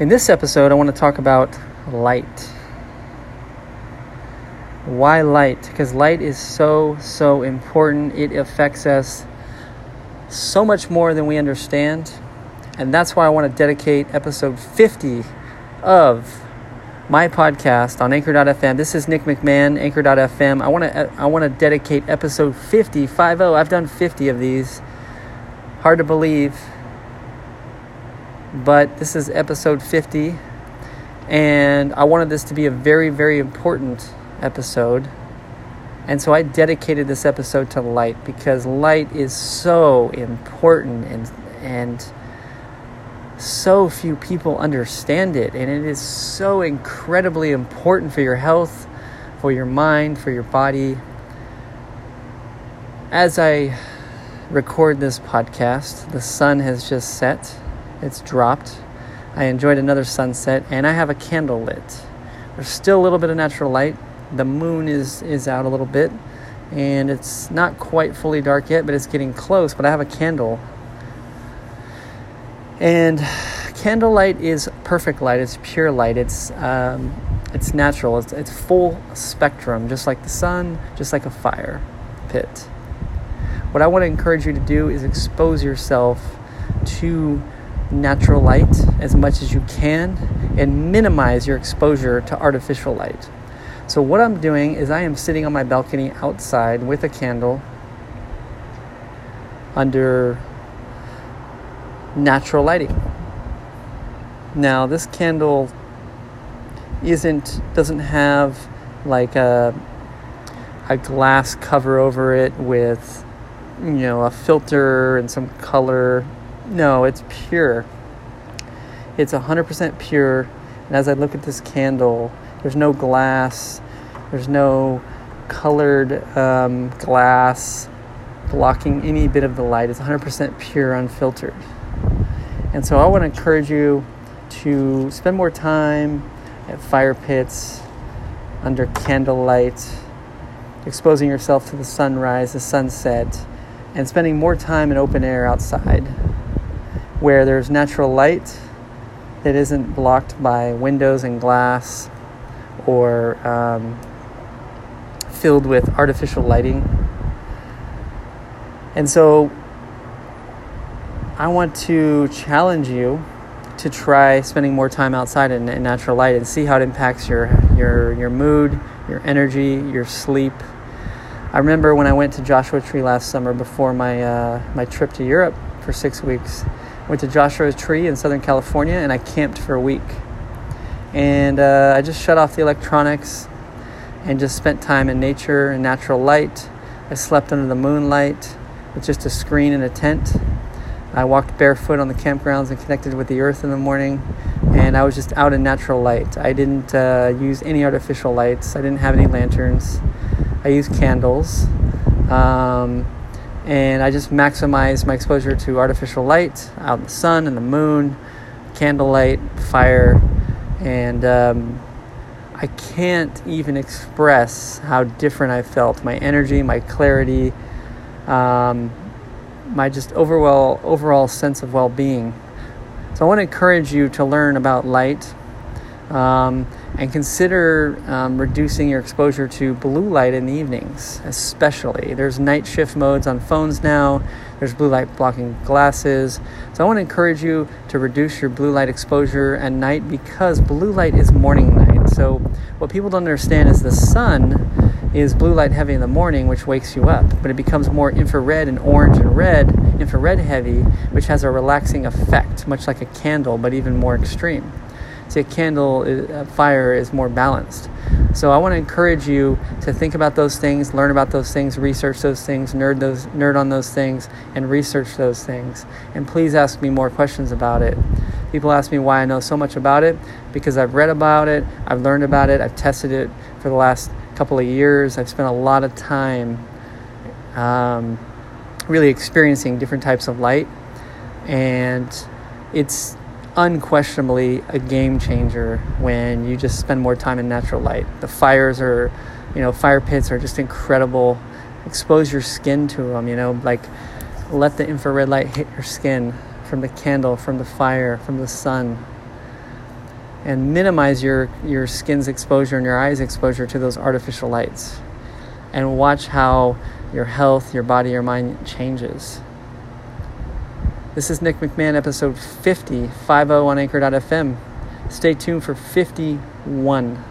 In this episode, I want to talk about light. Why light? Because light is so, so important. It affects us so much more than we understand. And that's why I want to dedicate episode 50 of my podcast on anchor.fm. This is Nick McMahon, anchor.fm. I want to I want to dedicate episode 50, 50. I've done 50 of these. Hard to believe but this is episode 50 and I wanted this to be a very very important episode. And so I dedicated this episode to light because light is so important and and so few people understand it and it is so incredibly important for your health, for your mind, for your body. As I record this podcast, the sun has just set it's dropped. I enjoyed another sunset, and I have a candle lit. There's still a little bit of natural light. The moon is is out a little bit, and it's not quite fully dark yet, but it's getting close. But I have a candle, and candlelight is perfect light. It's pure light. It's um, it's natural. It's, it's full spectrum, just like the sun, just like a fire pit. What I want to encourage you to do is expose yourself to natural light as much as you can and minimize your exposure to artificial light. So, what I'm doing is I am sitting on my balcony outside with a candle under natural lighting. Now, this candle isn't doesn't have like a a glass cover over it with you know a filter and some color no, it's pure. It's 100% pure. And as I look at this candle, there's no glass, there's no colored um, glass blocking any bit of the light. It's 100% pure, unfiltered. And so I want to encourage you to spend more time at fire pits, under candlelight, exposing yourself to the sunrise, the sunset, and spending more time in open air outside where there's natural light that isn't blocked by windows and glass or um, filled with artificial lighting. And so I want to challenge you to try spending more time outside in, in, natural light and see how it impacts your, your, your mood, your energy, your sleep. I remember when I went to Joshua Tree last summer before my, uh, my trip to Europe for six weeks went to Joshua Tree in Southern California and I camped for a week. And uh, I just shut off the electronics and just spent time in nature and natural light. I slept under the moonlight with just a screen and a tent. I walked barefoot on the campgrounds and connected with the earth in the morning. And I was just out in natural light. I didn't uh, use any artificial lights, I didn't have any lanterns. I used candles. Um, and I just maximize my exposure to artificial light out in the sun and the moon, candlelight, fire, and um, I can't even express how different I felt. My energy, my clarity, um, my just overall overall sense of well-being. So I want to encourage you to learn about light. Um, and consider um, reducing your exposure to blue light in the evenings, especially. There's night shift modes on phones now, there's blue light blocking glasses. So I want to encourage you to reduce your blue light exposure at night because blue light is morning light. So what people don't understand is the sun is blue light heavy in the morning, which wakes you up, but it becomes more infrared and orange and red, infrared heavy, which has a relaxing effect, much like a candle, but even more extreme. See, a candle, a fire is more balanced. So I want to encourage you to think about those things, learn about those things, research those things, nerd those, nerd on those things, and research those things. And please ask me more questions about it. People ask me why I know so much about it because I've read about it, I've learned about it, I've tested it for the last couple of years. I've spent a lot of time um, really experiencing different types of light, and it's unquestionably a game changer when you just spend more time in natural light. The fires are, you know, fire pits are just incredible. Expose your skin to them, you know, like let the infrared light hit your skin from the candle, from the fire, from the sun. and minimize your, your skin's exposure and your eyes' exposure to those artificial lights. And watch how your health, your body, your mind changes. This is Nick McMahon, episode 50, 50 on Anchor.fm. Stay tuned for 51.